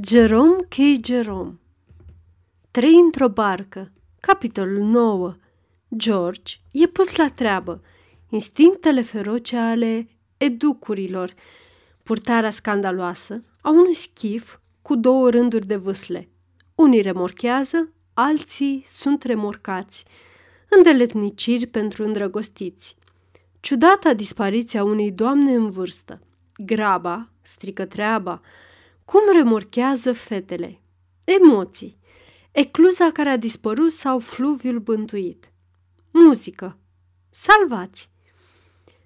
Jerome K. Jerome Trei într-o barcă. Capitolul 9 George e pus la treabă. Instinctele feroce ale educurilor. Purtarea scandaloasă a unui schif cu două rânduri de vâsle. Unii remorchează, alții sunt remorcați. Îndeletniciri pentru îndrăgostiți. Ciudata dispariția unei doamne în vârstă. Graba, strică treaba, cum remorchează fetele? Emoții. Ecluza care a dispărut sau fluviul bântuit. Muzică. Salvați!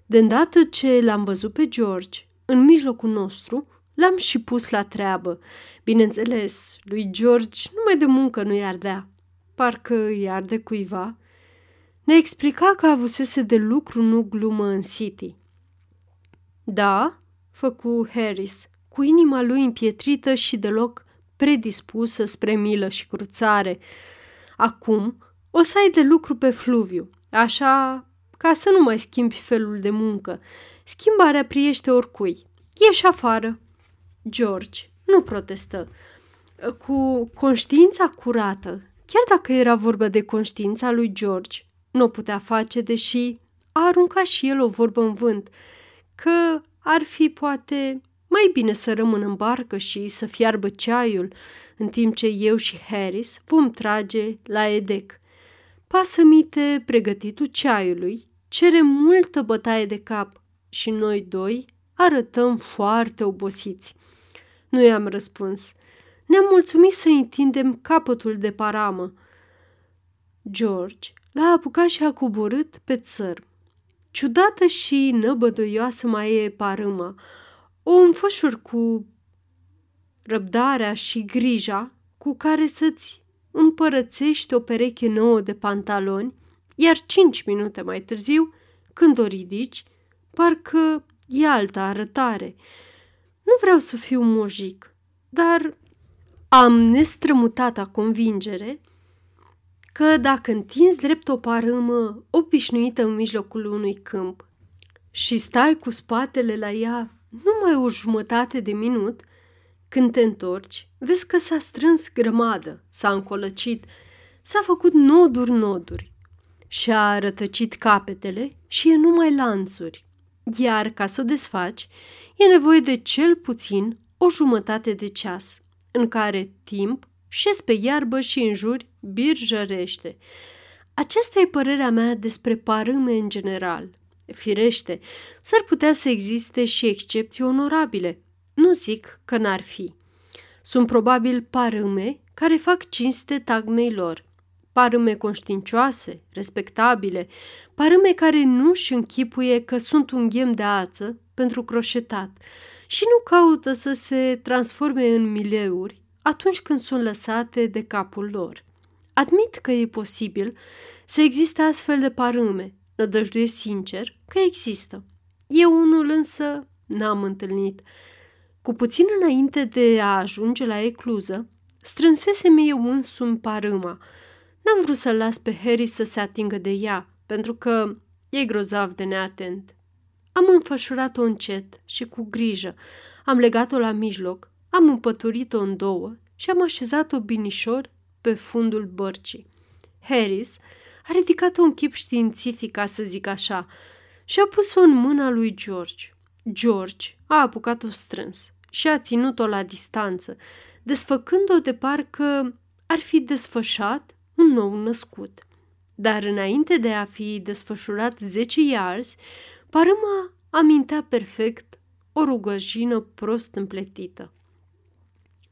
De îndată ce l-am văzut pe George în mijlocul nostru, l-am și pus la treabă. Bineînțeles, lui George numai de muncă nu-i ardea. Parcă îi arde cuiva. Ne explica că avusese de lucru, nu glumă, în City. Da, făcu Harris, cu inima lui împietrită și deloc predispusă spre milă și cruțare. Acum o să ai de lucru pe fluviu, așa ca să nu mai schimbi felul de muncă. Schimbarea priește oricui. Ieși afară. George nu protestă. Cu conștiința curată, chiar dacă era vorba de conștiința lui George, nu o putea face, deși a aruncat și el o vorbă în vânt, că ar fi poate mai bine să rămân în barcă și să fiarbă ceaiul, în timp ce eu și Harris vom trage la edec. Pasămite pregătitul ceaiului cere multă bătaie de cap și noi doi arătăm foarte obosiți. Nu i-am răspuns. Ne-am mulțumit să întindem capătul de paramă. George l-a apucat și a coborât pe țărm. Ciudată și năbădoioasă mai e parâma, o înfășur cu răbdarea și grija cu care să-ți împărățești o pereche nouă de pantaloni, iar cinci minute mai târziu, când o ridici, parcă e alta arătare. Nu vreau să fiu mojic, dar am nestrămutata convingere că dacă întinzi drept o parâmă obișnuită în mijlocul unui câmp și stai cu spatele la ea numai o jumătate de minut, când te întorci, vezi că s-a strâns grămadă, s-a încolăcit, s-a făcut noduri-noduri și-a rătăcit capetele și e numai lanțuri. Iar ca să o desfaci, e nevoie de cel puțin o jumătate de ceas, în care timp șezi pe iarbă și în juri birjărește. Aceasta e părerea mea despre parâme în general – Firește, s-ar putea să existe și excepții onorabile. Nu zic că n-ar fi. Sunt probabil parâme care fac cinste tagmei lor, parâme conștiincioase, respectabile, parâme care nu-și închipuie că sunt un ghem de ață pentru croșetat și nu caută să se transforme în mileuri atunci când sunt lăsate de capul lor. Admit că e posibil să existe astfel de parâme, nădăjduiesc sincer că există. Eu unul însă n-am întâlnit. Cu puțin înainte de a ajunge la ecluză, strânsesem eu însumi parâma. N-am vrut să-l las pe Harry să se atingă de ea, pentru că e grozav de neatent. Am înfășurat-o încet și cu grijă, am legat-o la mijloc, am împăturit-o în două și am așezat-o binișor pe fundul bărcii. Harris a ridicat un chip științific, ca să zic așa, și a pus-o în mâna lui George. George a apucat-o strâns și a ținut-o la distanță, desfăcând-o de parcă ar fi desfășat un nou născut. Dar înainte de a fi desfășurat zece yards, parâma amintea perfect o rugăjină prost împletită.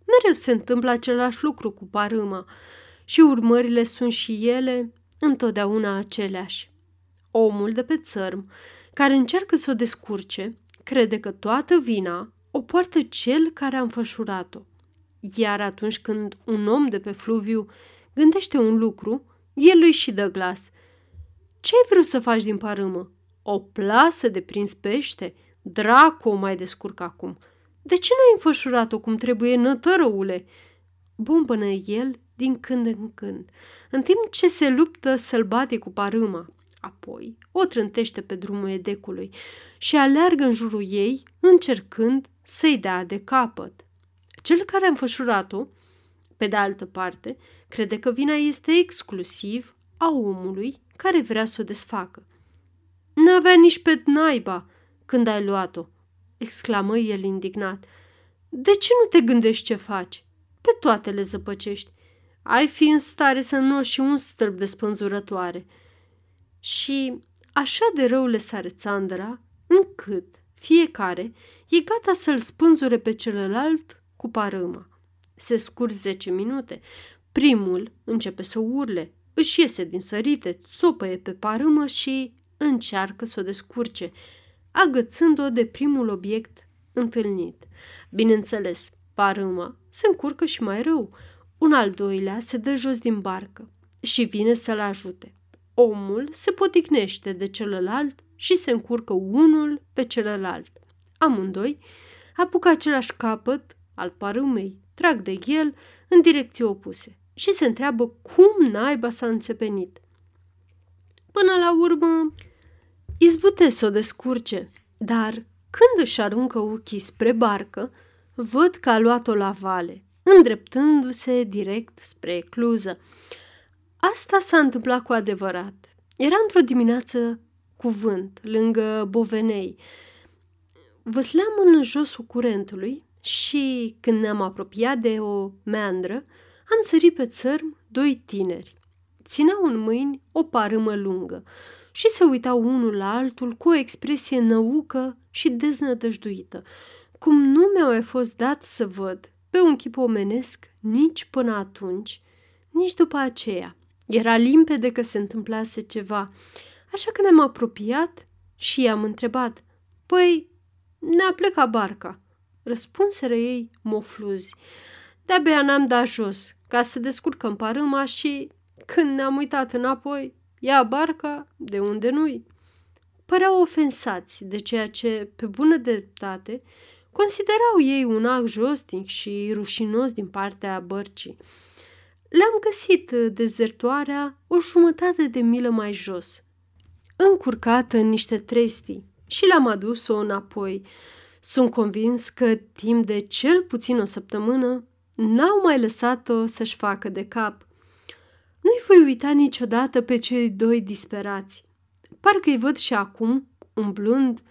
Mereu se întâmplă același lucru cu parâma și urmările sunt și ele întotdeauna aceleași. Omul de pe țărm, care încearcă să o descurce, crede că toată vina o poartă cel care a înfășurat-o. Iar atunci când un om de pe fluviu gândește un lucru, el îi și dă glas. Ce ai vrut să faci din parâmă? O plasă de prins pește? Dracu o mai descurc acum. De ce n-ai înfășurat-o cum trebuie, nătărăule? Bombănă el din când în când, în timp ce se luptă să-l bate cu parâma. Apoi o trântește pe drumul edecului și aleargă în jurul ei, încercând să-i dea de capăt. cel care a înfășurat-o, pe de altă parte, crede că vina este exclusiv a omului care vrea să o desfacă. N-avea nici pe naiba când ai luat-o, exclamă el indignat. De ce nu te gândești ce faci? Pe toate le zăpăcești. Ai fi în stare să nu și un stâlp de spânzurătoare. Și așa de rău le sare țandăra, încât fiecare e gata să-l spânzure pe celălalt cu parâma. Se scurg zece minute. Primul începe să urle, își iese din sărite, țopăie pe parâmă și încearcă să o descurce, agățând-o de primul obiect întâlnit. Bineînțeles, parâma se încurcă și mai rău. Un al doilea se dă jos din barcă și vine să-l ajute. Omul se poticnește de celălalt și se încurcă unul pe celălalt. Amândoi apucă același capăt al parâmei, trag de el în direcții opuse și se întreabă cum naiba s-a înțepenit. Până la urmă, izbute să o descurce, dar când își aruncă ochii spre barcă, văd că a luat-o la vale, îndreptându-se direct spre ecluză. Asta s-a întâmplat cu adevărat. Era într-o dimineață cu vânt, lângă Bovenei. Văsleam în josul curentului și, când ne-am apropiat de o meandră, am sărit pe țărm doi tineri. Țineau în mâini o parâmă lungă și se uitau unul la altul cu o expresie năucă și deznădăjduită, cum nu mi-a mai fost dat să văd pe un chip omenesc nici până atunci, nici după aceea. Era limpede că se întâmplase ceva, așa că ne-am apropiat și i-am întrebat. Păi, ne-a plecat barca. Răspunseră ei mofluzi. De-abia n-am dat jos ca să descurcăm parâma și, când ne-am uitat înapoi, ia barca de unde nu-i. Păreau ofensați de ceea ce, pe bună dreptate, considerau ei un act jostic și rușinos din partea bărcii. Le-am găsit dezertoarea o jumătate de milă mai jos, încurcată în niște trestii și le-am adus-o înapoi. Sunt convins că timp de cel puțin o săptămână n-au mai lăsat-o să-și facă de cap. Nu-i voi uita niciodată pe cei doi disperați. Parcă îi văd și acum, umblând,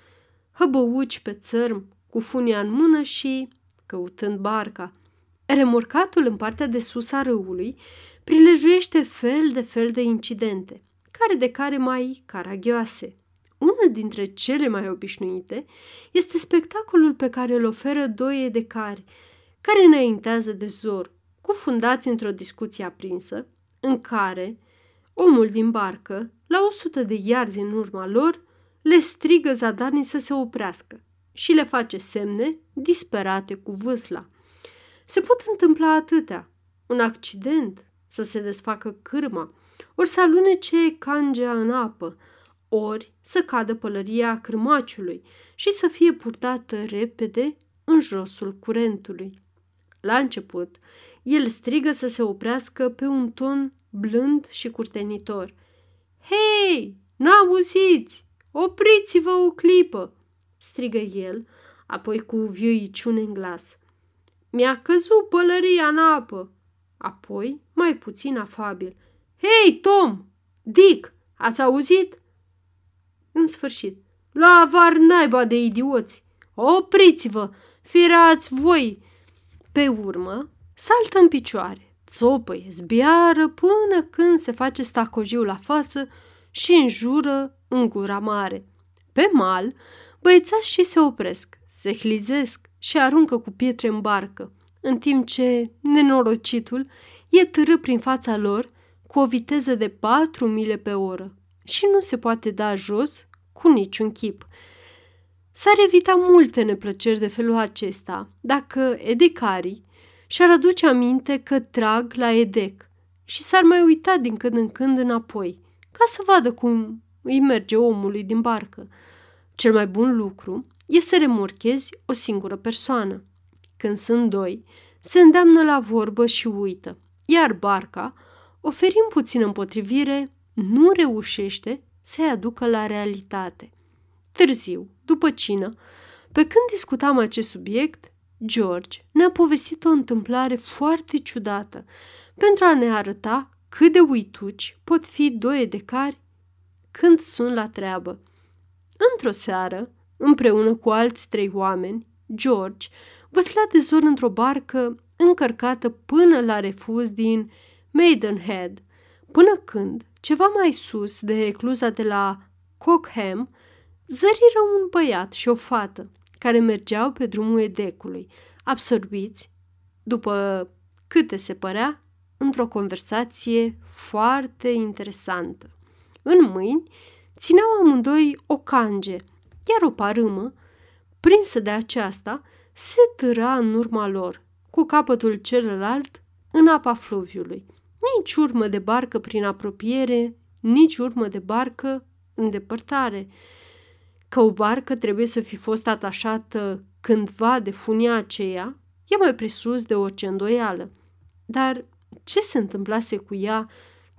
hăbăuci pe țărm, cu funia în mână și căutând barca. Remorcatul în partea de sus a râului prilejuiește fel de fel de incidente, care de care mai caragioase. Una dintre cele mai obișnuite este spectacolul pe care îl oferă doi edecari, care înaintează de zor, cufundați într-o discuție aprinsă, în care omul din barcă, la o sută de iarzi în urma lor, le strigă zadarnic să se oprească și le face semne disperate cu vâsla. Se pot întâmpla atâtea. Un accident, să se desfacă cârma, ori să alunece cangea în apă, ori să cadă pălăria cârmaciului și să fie purtată repede în josul curentului. La început, el strigă să se oprească pe un ton blând și curtenitor. Hei, n-auziți! Opriți-vă o clipă!" Strigă el, apoi cu vioiciune în glas. Mi-a căzut pălăria în apă. Apoi, mai puțin afabil. Hei, Tom! Dick! Ați auzit? În sfârșit, la avar naiba de idioți! Opriți-vă! Firați voi! Pe urmă, saltă în picioare, țopăie, zbiară până când se face stacojiul la față și înjură în gura mare. Pe mal, băiețași și se opresc, se hlizesc și aruncă cu pietre în barcă, în timp ce nenorocitul e târâ prin fața lor cu o viteză de patru mile pe oră și nu se poate da jos cu niciun chip. S-ar evita multe neplăceri de felul acesta dacă edecarii și-ar aduce aminte că trag la edec și s-ar mai uita din când în când înapoi, ca să vadă cum îi merge omului din barcă. Cel mai bun lucru e să remorchezi o singură persoană. Când sunt doi, se îndeamnă la vorbă și uită, iar barca, oferind puțin împotrivire, nu reușește să-i aducă la realitate. Târziu, după cină, pe când discutam acest subiect, George ne-a povestit o întâmplare foarte ciudată pentru a ne arăta cât de uituci pot fi doi de cari când sunt la treabă. Într-o seară, împreună cu alți trei oameni, George văslea de zor într-o barcă încărcată până la refuz din Maidenhead, până când, ceva mai sus de ecluza de la Cockham, zăriră un băiat și o fată care mergeau pe drumul edecului, absorbiți, după câte se părea, într-o conversație foarte interesantă. În mâini țineau amândoi o cange, iar o parâmă, prinsă de aceasta, se târa în urma lor, cu capătul celălalt în apa fluviului. Nici urmă de barcă prin apropiere, nici urmă de barcă în depărtare. Că o barcă trebuie să fi fost atașată cândva de funia aceea, e mai presus de orice îndoială. Dar ce se întâmplase cu ea,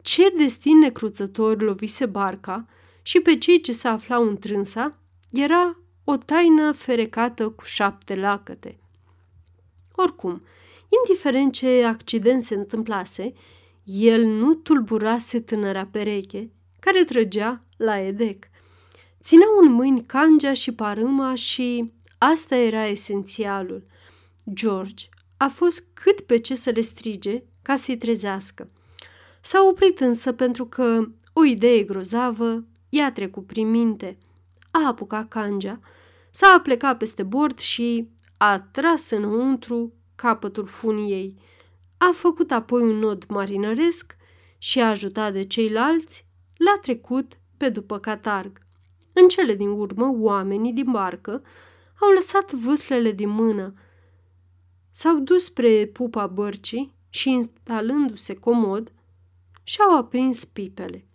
ce destin necruțător lovise barca și pe cei ce se aflau întrânsa, era o taină ferecată cu șapte lacăte. Oricum, indiferent ce accident se întâmplase, el nu tulburase tânăra pereche, care trăgea la edec. Țineau în mâini cangea și parâma și asta era esențialul. George a fost cât pe ce să le strige ca să-i trezească. S-a oprit însă pentru că o idee grozavă i-a trecut prin minte. A apucat cangea, s-a aplecat peste bord și a tras înăuntru capătul funiei. A făcut apoi un nod marinăresc și a ajutat de ceilalți, l-a trecut pe după catarg. În cele din urmă, oamenii din barcă au lăsat vâslele din mână, s-au dus spre pupa bărcii și, instalându-se comod, și-au aprins pipele.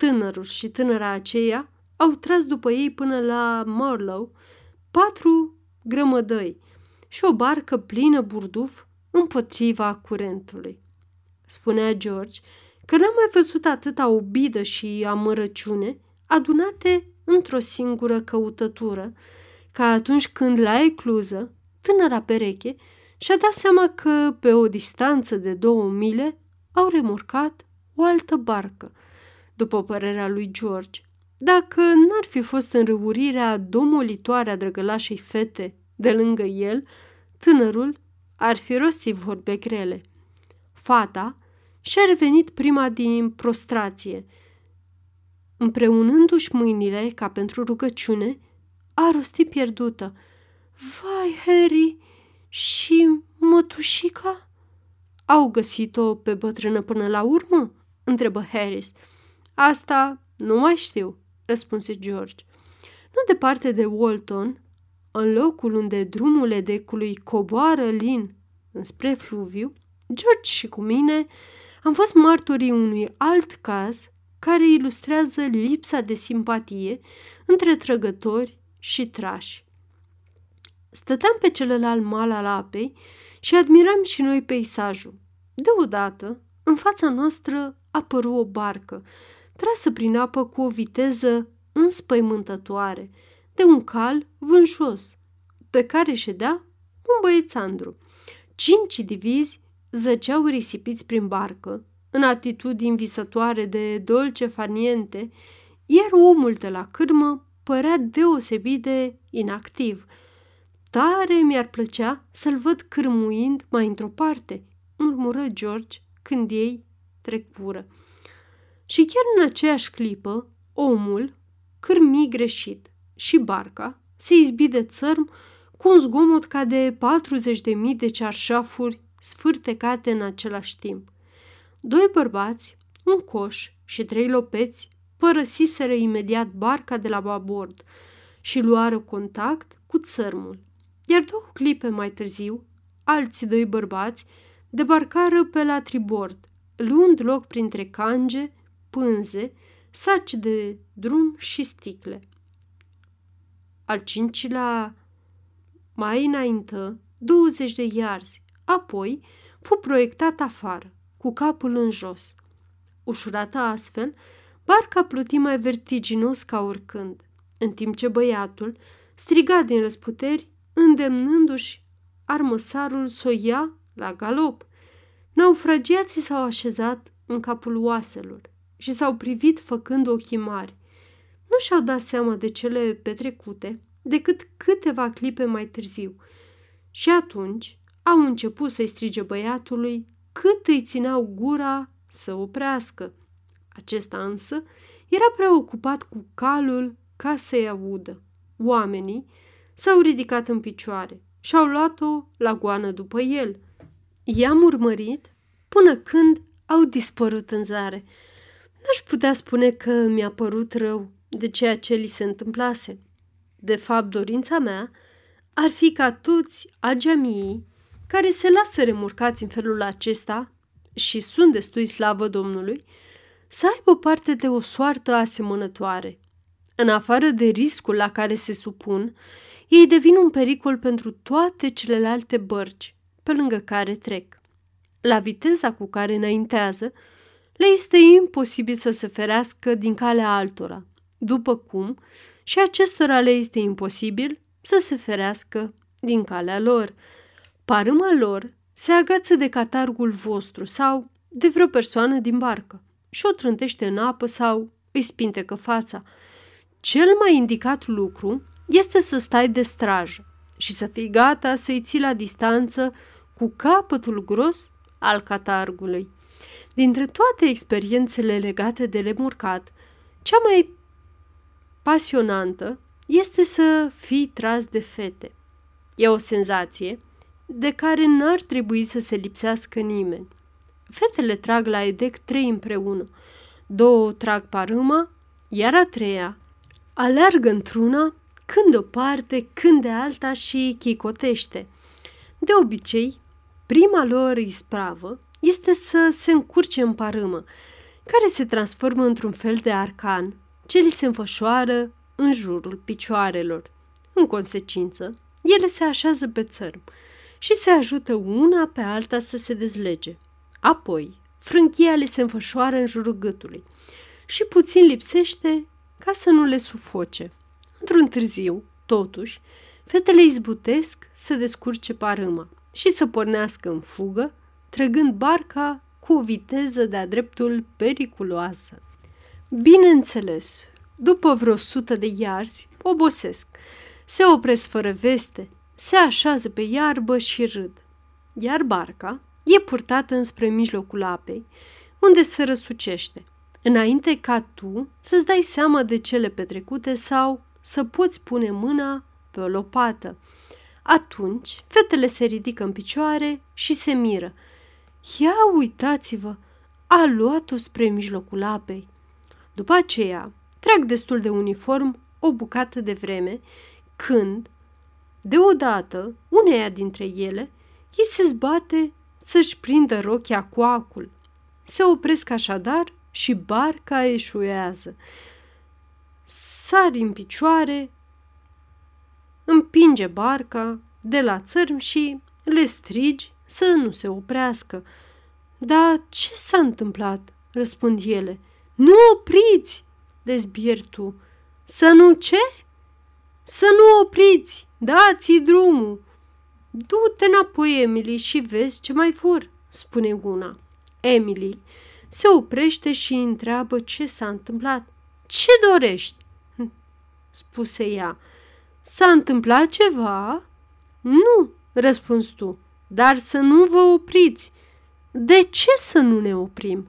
Tânărul și tânăra aceea au tras după ei până la Marlow patru grămădăi și o barcă plină burduf împotriva curentului. Spunea George că n-a mai văzut atâta obidă și amărăciune adunate într-o singură căutătură, ca atunci când la ecluză, tânăra pereche și-a dat seama că pe o distanță de două mile au remorcat o altă barcă, după părerea lui George. Dacă n-ar fi fost înrăurirea domolitoare a drăgălașei fete de lângă el, tânărul ar fi rostit vorbe grele. Fata și-a revenit prima din prostrație. Împreunându-și mâinile ca pentru rugăciune, a rostit pierdută. Vai, Harry, și mătușica? Au găsit-o pe bătrână până la urmă? întrebă Harris. Asta nu mai știu, răspunse George. Nu departe de Walton, în locul unde drumul edecului coboară lin înspre fluviu, George și cu mine am fost martorii unui alt caz care ilustrează lipsa de simpatie între trăgători și trași. Stăteam pe celălalt mal al apei și admiram și noi peisajul. Deodată, în fața noastră apăru o barcă, trasă prin apă cu o viteză înspăimântătoare, de un cal vânjos, pe care ședea un băiețandru. Cinci divizi zăceau risipiți prin barcă, în atitudini visătoare de dolce farniente, iar omul de la cârmă părea deosebit de inactiv – Tare mi-ar plăcea să-l văd cârmuind mai într-o parte, murmură George când ei trecură. Și chiar în aceeași clipă, omul cârmi greșit și barca se izbi de țărm cu un zgomot ca de 40.000 de cearșafuri sfârtecate în același timp. Doi bărbați, un coș și trei lopeți părăsiseră imediat barca de la babord și luară contact cu țărmul iar două clipe mai târziu, alți doi bărbați debarcară pe la tribord, luând loc printre cange, pânze, saci de drum și sticle. Al cincilea mai înaintă 20 de iarzi, apoi fu proiectat afară, cu capul în jos. Ușurată astfel, barca pluti mai vertiginos ca oricând, în timp ce băiatul striga din răsputeri îndemnându-și armăsarul să o ia la galop. Naufragiații s-au așezat în capul oaselor și s-au privit făcând ochii mari. Nu și-au dat seama de cele petrecute decât câteva clipe mai târziu. Și atunci au început să-i strige băiatului cât îi țineau gura să oprească. Acesta însă era preocupat cu calul ca să-i audă. Oamenii s-au ridicat în picioare și au luat-o la goană după el. I-am urmărit până când au dispărut în zare. N-aș putea spune că mi-a părut rău de ceea ce li se întâmplase. De fapt, dorința mea ar fi ca toți ageamiii care se lasă remurcați în felul acesta și sunt destui slavă Domnului, să aibă parte de o soartă asemănătoare. În afară de riscul la care se supun, ei devin un pericol pentru toate celelalte bărci pe lângă care trec. La viteza cu care înaintează, le este imposibil să se ferească din calea altora, după cum și acestora le este imposibil să se ferească din calea lor. Parâma lor se agață de catargul vostru sau de vreo persoană din barcă și o trântește în apă sau îi spintecă fața. Cel mai indicat lucru este să stai de strajă și să fii gata să-i ții la distanță cu capătul gros al catargului. Dintre toate experiențele legate de remurcat, cea mai pasionantă este să fii tras de fete. E o senzație de care n-ar trebui să se lipsească nimeni. Fetele trag la edec trei împreună. Două trag parâma, iar a treia aleargă într-una când o parte, când de alta și chicotește. De obicei, prima lor ispravă este să se încurce în parâmă, care se transformă într-un fel de arcan ce li se înfășoară în jurul picioarelor. În consecință, ele se așează pe țărm și se ajută una pe alta să se dezlege. Apoi, frânchia le se înfășoară în jurul gâtului și puțin lipsește ca să nu le sufoce. Într-un târziu, totuși, fetele izbutesc să descurce parâma și să pornească în fugă, trăgând barca cu o viteză de-a dreptul periculoasă. Bineînțeles, după vreo sută de iarzi, obosesc, se opresc fără veste, se așează pe iarbă și râd. Iar barca e purtată înspre mijlocul apei, unde se răsucește, înainte ca tu să-ți dai seama de cele petrecute sau să poți pune mâna pe o lopată. Atunci, fetele se ridică în picioare și se miră. Ia uitați-vă, a luat-o spre mijlocul apei. După aceea, trag destul de uniform o bucată de vreme, când, deodată, uneia dintre ele îi se zbate să-și prindă rochia cu acul. Se opresc așadar și barca eșuează. Sari în picioare, împinge barca de la țărm și le strigi să nu se oprească. Dar ce s-a întâmplat?" răspund ele. Nu opriți!" dezbieri tu. Să nu ce? Să nu opriți! Dați drumul! Du-te înapoi, Emily, și vezi ce mai fur, spune una. Emily se oprește și întreabă ce s-a întâmplat. Ce dorești? Hm, spuse ea. S-a întâmplat ceva? Nu, răspuns tu, dar să nu vă opriți. De ce să nu ne oprim?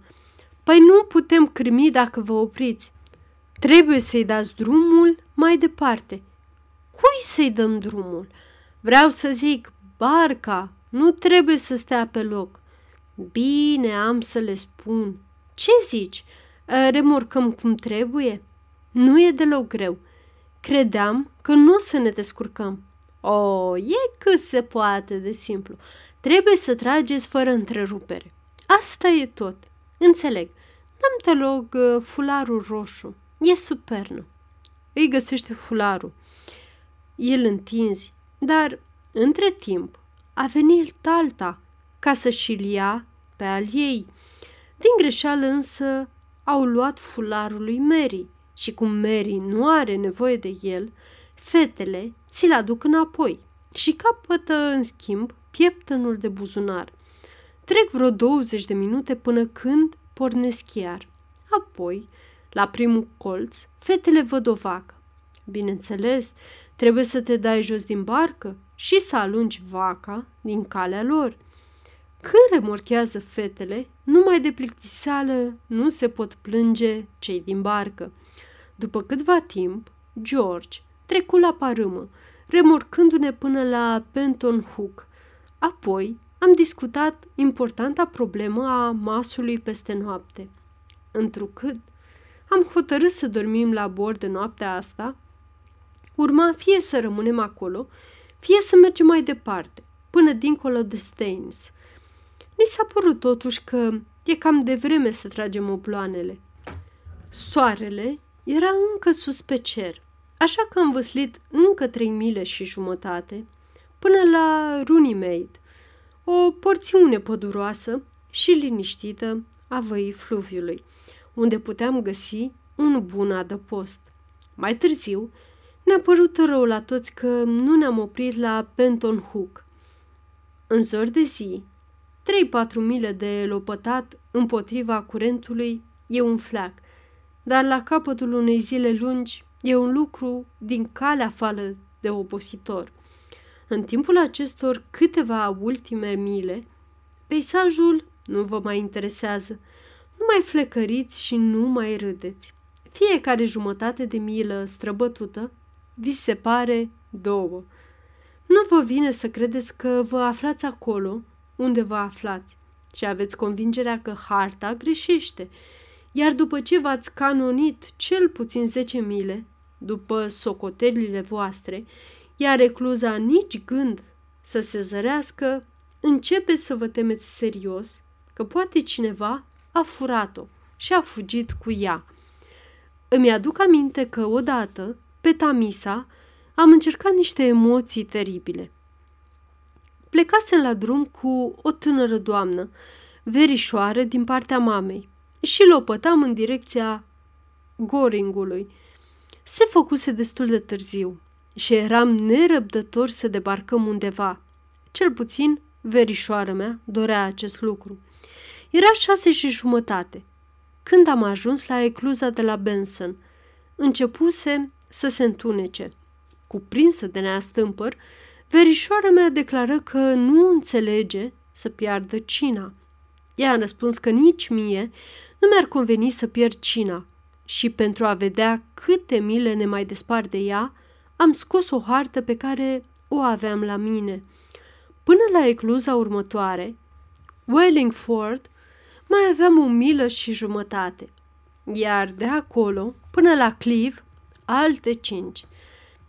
Păi nu putem crimi dacă vă opriți. Trebuie să-i dați drumul mai departe. Cui să-i dăm drumul? Vreau să zic, barca nu trebuie să stea pe loc. Bine, am să le spun. Ce zici? Remorcăm cum trebuie? Nu e deloc greu. Credeam că nu o să ne descurcăm. O, e cât se poate de simplu. Trebuie să trageți fără întrerupere. Asta e tot. Înțeleg. Dăm te rog uh, fularul roșu. E supernă. Îi găsește fularul. El întinzi, dar între timp a venit talta ca să și-l ia pe al ei. Din greșeală însă au luat fularul lui Mary și cum Mary nu are nevoie de el, fetele ți-l aduc înapoi. și capătă, în schimb, pieptănul de buzunar. Trec vreo 20 de minute până când pornesc iar. Apoi, la primul colț, fetele văd o vacă. Bineînțeles, trebuie să te dai jos din barcă și să alungi vaca din calea lor. Când remorchează fetele, numai de plictiseală nu se pot plânge cei din barcă. După câtva timp, George trecu la parâmă, remorcându-ne până la Penton Hook. Apoi am discutat importanta problemă a masului peste noapte. Întrucât am hotărât să dormim la bord de noaptea asta, urma fie să rămânem acolo, fie să mergem mai departe, până dincolo de Staines. Ni s-a părut totuși că e cam de vreme să tragem obloanele. Soarele era încă sus pe cer, așa că am văslit încă trei mile și jumătate până la Runnymede, o porțiune păduroasă și liniștită a văii fluviului, unde puteam găsi un bun adăpost. Mai târziu, ne-a părut rău la toți că nu ne-am oprit la Penton Hook. În zor de zi, 3-4 mile de lopătat împotriva curentului e un fleac, dar la capătul unei zile lungi e un lucru din calea fală de obositor. În timpul acestor câteva ultime mile, peisajul nu vă mai interesează. Nu mai flecăriți și nu mai râdeți. Fiecare jumătate de milă străbătută vi se pare două. Nu vă vine să credeți că vă aflați acolo unde vă aflați și aveți convingerea că harta greșește, iar după ce v-ați canonit cel puțin 10 mile, după socotelile voastre, iar recluza nici gând să se zărească, începeți să vă temeți serios că poate cineva a furat-o și a fugit cu ea. Îmi aduc aminte că odată, pe Tamisa, am încercat niște emoții teribile. Plecasem la drum cu o tânără doamnă, verișoară din partea mamei, și lopătam în direcția Goringului. Se făcuse destul de târziu și eram nerăbdător să debarcăm undeva. Cel puțin, verișoara mea dorea acest lucru. Era șase și jumătate. Când am ajuns la ecluza de la Benson, începuse să se întunece. Cuprinsă de neastâmpăr, verișoara mea declară că nu înțelege să piardă cina. Ea a răspuns că nici mie nu mi-ar conveni să pierd cina și pentru a vedea câte mile ne mai despart de ea, am scos o hartă pe care o aveam la mine. Până la ecluza următoare, Wellingford, mai aveam o milă și jumătate, iar de acolo până la Clive, alte cinci.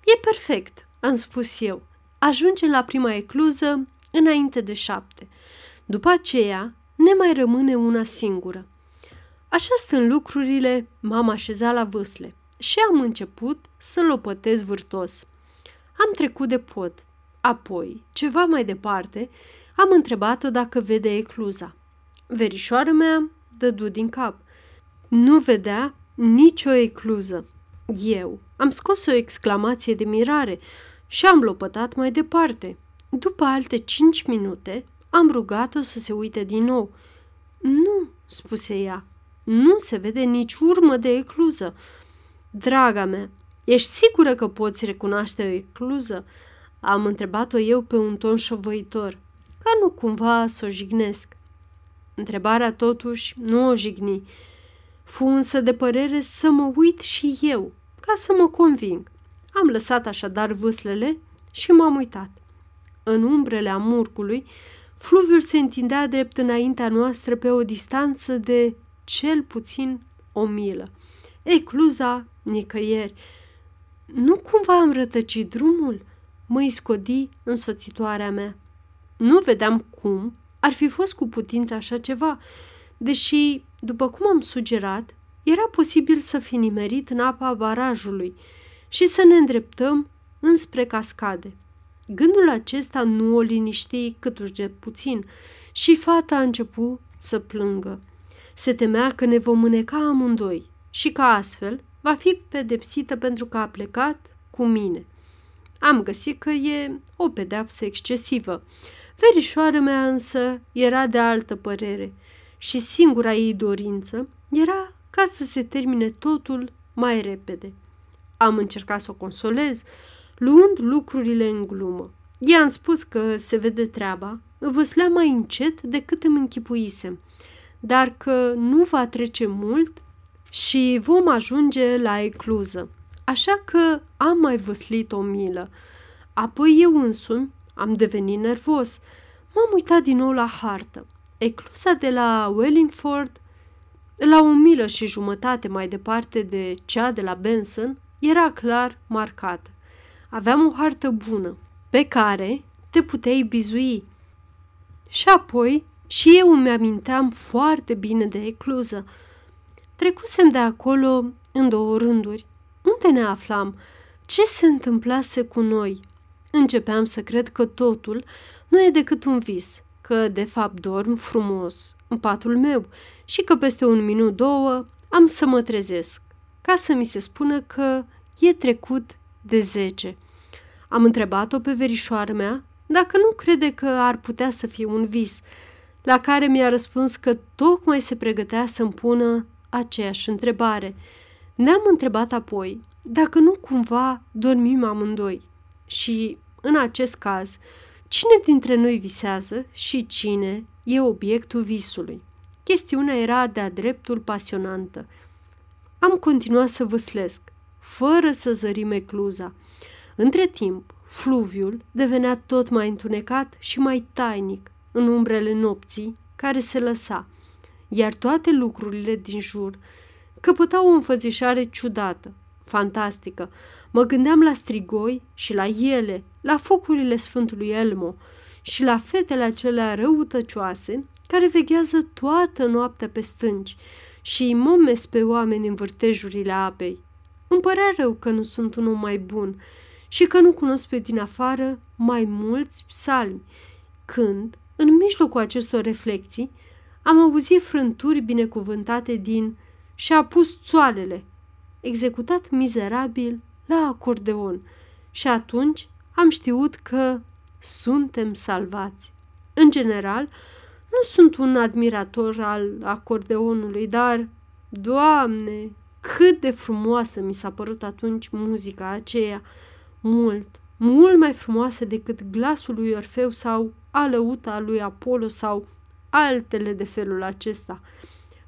E perfect, am spus eu. Ajungem la prima ecluză înainte de șapte. După aceea, ne mai rămâne una singură. Așa stând lucrurile, m-am așezat la vâsle și am început să lopătez vârtos. Am trecut de pod. Apoi, ceva mai departe, am întrebat-o dacă vede ecluza. Verișoara mea dădu din cap. Nu vedea nicio ecluză. Eu am scos o exclamație de mirare și am lopătat mai departe. După alte cinci minute, am rugat-o să se uite din nou. Nu, spuse ea, nu se vede nici urmă de ecluză. Draga mea, ești sigură că poți recunoaște o ecluză? Am întrebat-o eu pe un ton șovăitor, ca nu cumva să o jignesc. Întrebarea totuși nu o jigni. Fu însă de părere să mă uit și eu, ca să mă conving. Am lăsat așadar vâslele și m-am uitat. În umbrele amurcului, fluviul se întindea drept înaintea noastră pe o distanță de cel puțin o milă. Ecluza nicăieri. Nu cumva am rătăcit drumul? Mă iscodi însoțitoarea mea. Nu vedeam cum ar fi fost cu putință așa ceva, deși, după cum am sugerat, era posibil să fi nimerit în apa barajului și să ne îndreptăm înspre cascade. Gândul acesta nu o liniști cât urge puțin și fata a început să plângă. Se temea că ne vom mâneca amândoi și că astfel va fi pedepsită pentru că a plecat cu mine. Am găsit că e o pedeapsă excesivă. Verișoara mea însă era de altă părere și singura ei dorință era ca să se termine totul mai repede. Am încercat să o consolez, luând lucrurile în glumă. I-am spus că se vede treaba, văslea mai încet decât îmi închipuisem, dar că nu va trece mult și vom ajunge la ecluză. Așa că am mai văslit o milă. Apoi eu însumi am devenit nervos. M-am uitat din nou la hartă. Ecluza de la Wellingford, la o milă și jumătate mai departe de cea de la Benson, era clar marcată. Aveam o hartă bună, pe care te puteai bizui. Și apoi și eu îmi aminteam foarte bine de ecluză. Trecusem de acolo în două rânduri. Unde ne aflam? Ce se întâmplase cu noi? Începeam să cred că totul nu e decât un vis, că de fapt dorm frumos în patul meu și că peste un minut, două, am să mă trezesc, ca să mi se spună că e trecut de zece. Am întrebat-o pe verișoara mea dacă nu crede că ar putea să fie un vis, la care mi-a răspuns că tocmai se pregătea să-mi pună aceeași întrebare. Ne-am întrebat apoi dacă nu cumva dormim amândoi și, în acest caz, cine dintre noi visează și cine e obiectul visului. Chestiunea era de-a dreptul pasionantă. Am continuat să văslesc, fără să zărim ecluza. Între timp, fluviul devenea tot mai întunecat și mai tainic în umbrele nopții care se lăsa, iar toate lucrurile din jur căpătau o înfățișare ciudată, fantastică. Mă gândeam la strigoi și la ele, la focurile Sfântului Elmo și la fetele acelea răutăcioase care veghează toată noaptea pe stânci și momes pe oameni în vârtejurile apei. Îmi părea rău că nu sunt un om mai bun și că nu cunosc pe din afară mai mulți psalmi, când, în mijlocul acestor reflexii, am auzit frânturi binecuvântate din și-a pus țoalele, executat mizerabil la acordeon și atunci am știut că suntem salvați. În general, nu sunt un admirator al acordeonului, dar, Doamne, cât de frumoasă mi s-a părut atunci muzica aceea, mult, mult mai frumoasă decât glasul lui Orfeu sau alăuta lui Apollo sau altele de felul acesta.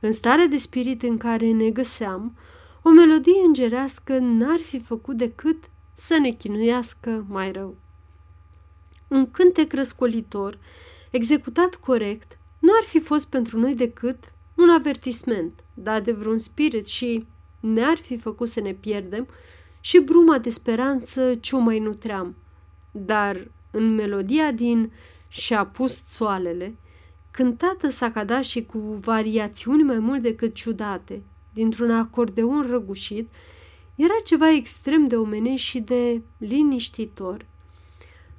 În starea de spirit în care ne găseam, o melodie îngerească n-ar fi făcut decât să ne chinuiască mai rău. Un cântec răscolitor, executat corect, nu ar fi fost pentru noi decât un avertisment dat de vreun spirit și ne-ar fi făcut să ne pierdem și bruma de speranță ce o mai nutream. Dar în melodia din Și-a pus țoalele, cântată sacada și cu variațiuni mai mult decât ciudate, dintr-un acordeon răgușit, era ceva extrem de omenesc și de liniștitor.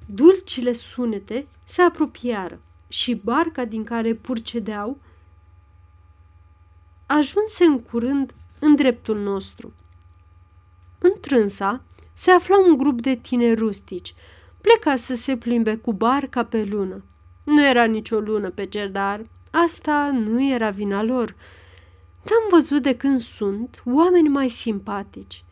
Dulcile sunete se apropiară și barca din care purcedeau ajunse în curând în dreptul nostru. În trânsa se afla un grup de tineri rustici, pleca să se plimbe cu barca pe lună. Nu era nicio lună pe cer, dar asta nu era vina lor. N-am văzut de când sunt oameni mai simpatici.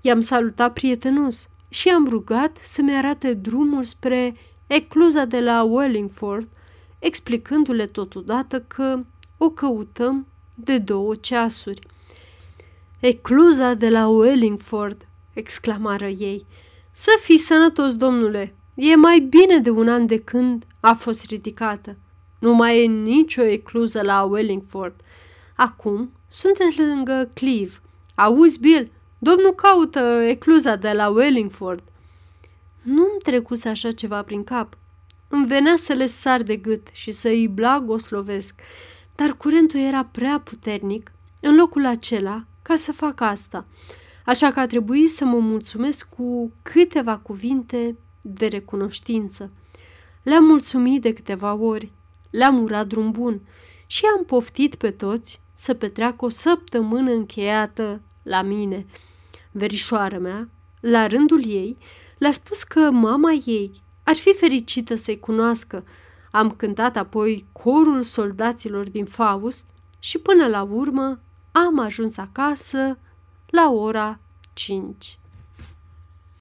I-am salutat prietenos și am rugat să-mi arate drumul spre ecluza de la Wellingford, explicându-le totodată că o căutăm de două ceasuri. Ecluza de la Wellingford, exclamară ei. Să fii sănătos, domnule, e mai bine de un an de când a fost ridicată. Nu mai e nicio ecluză la Wellingford. Acum sunteți lângă Cleve. Auzi, Bill, domnul caută ecluza de la Wellingford. Nu-mi trecuse așa ceva prin cap. Îmi venea să le sar de gât și să îi blagoslovesc, dar curentul era prea puternic în locul acela ca să fac asta, așa că a trebuit să mă mulțumesc cu câteva cuvinte de recunoștință. Le-am mulțumit de câteva ori, le-am urat drum bun și am poftit pe toți să petreacă o săptămână încheiată la mine. Verișoara mea, la rândul ei, Le-a spus că mama ei ar fi fericită să-i cunoască. Am cântat apoi corul soldaților din Faust și până la urmă am ajuns acasă la ora 5.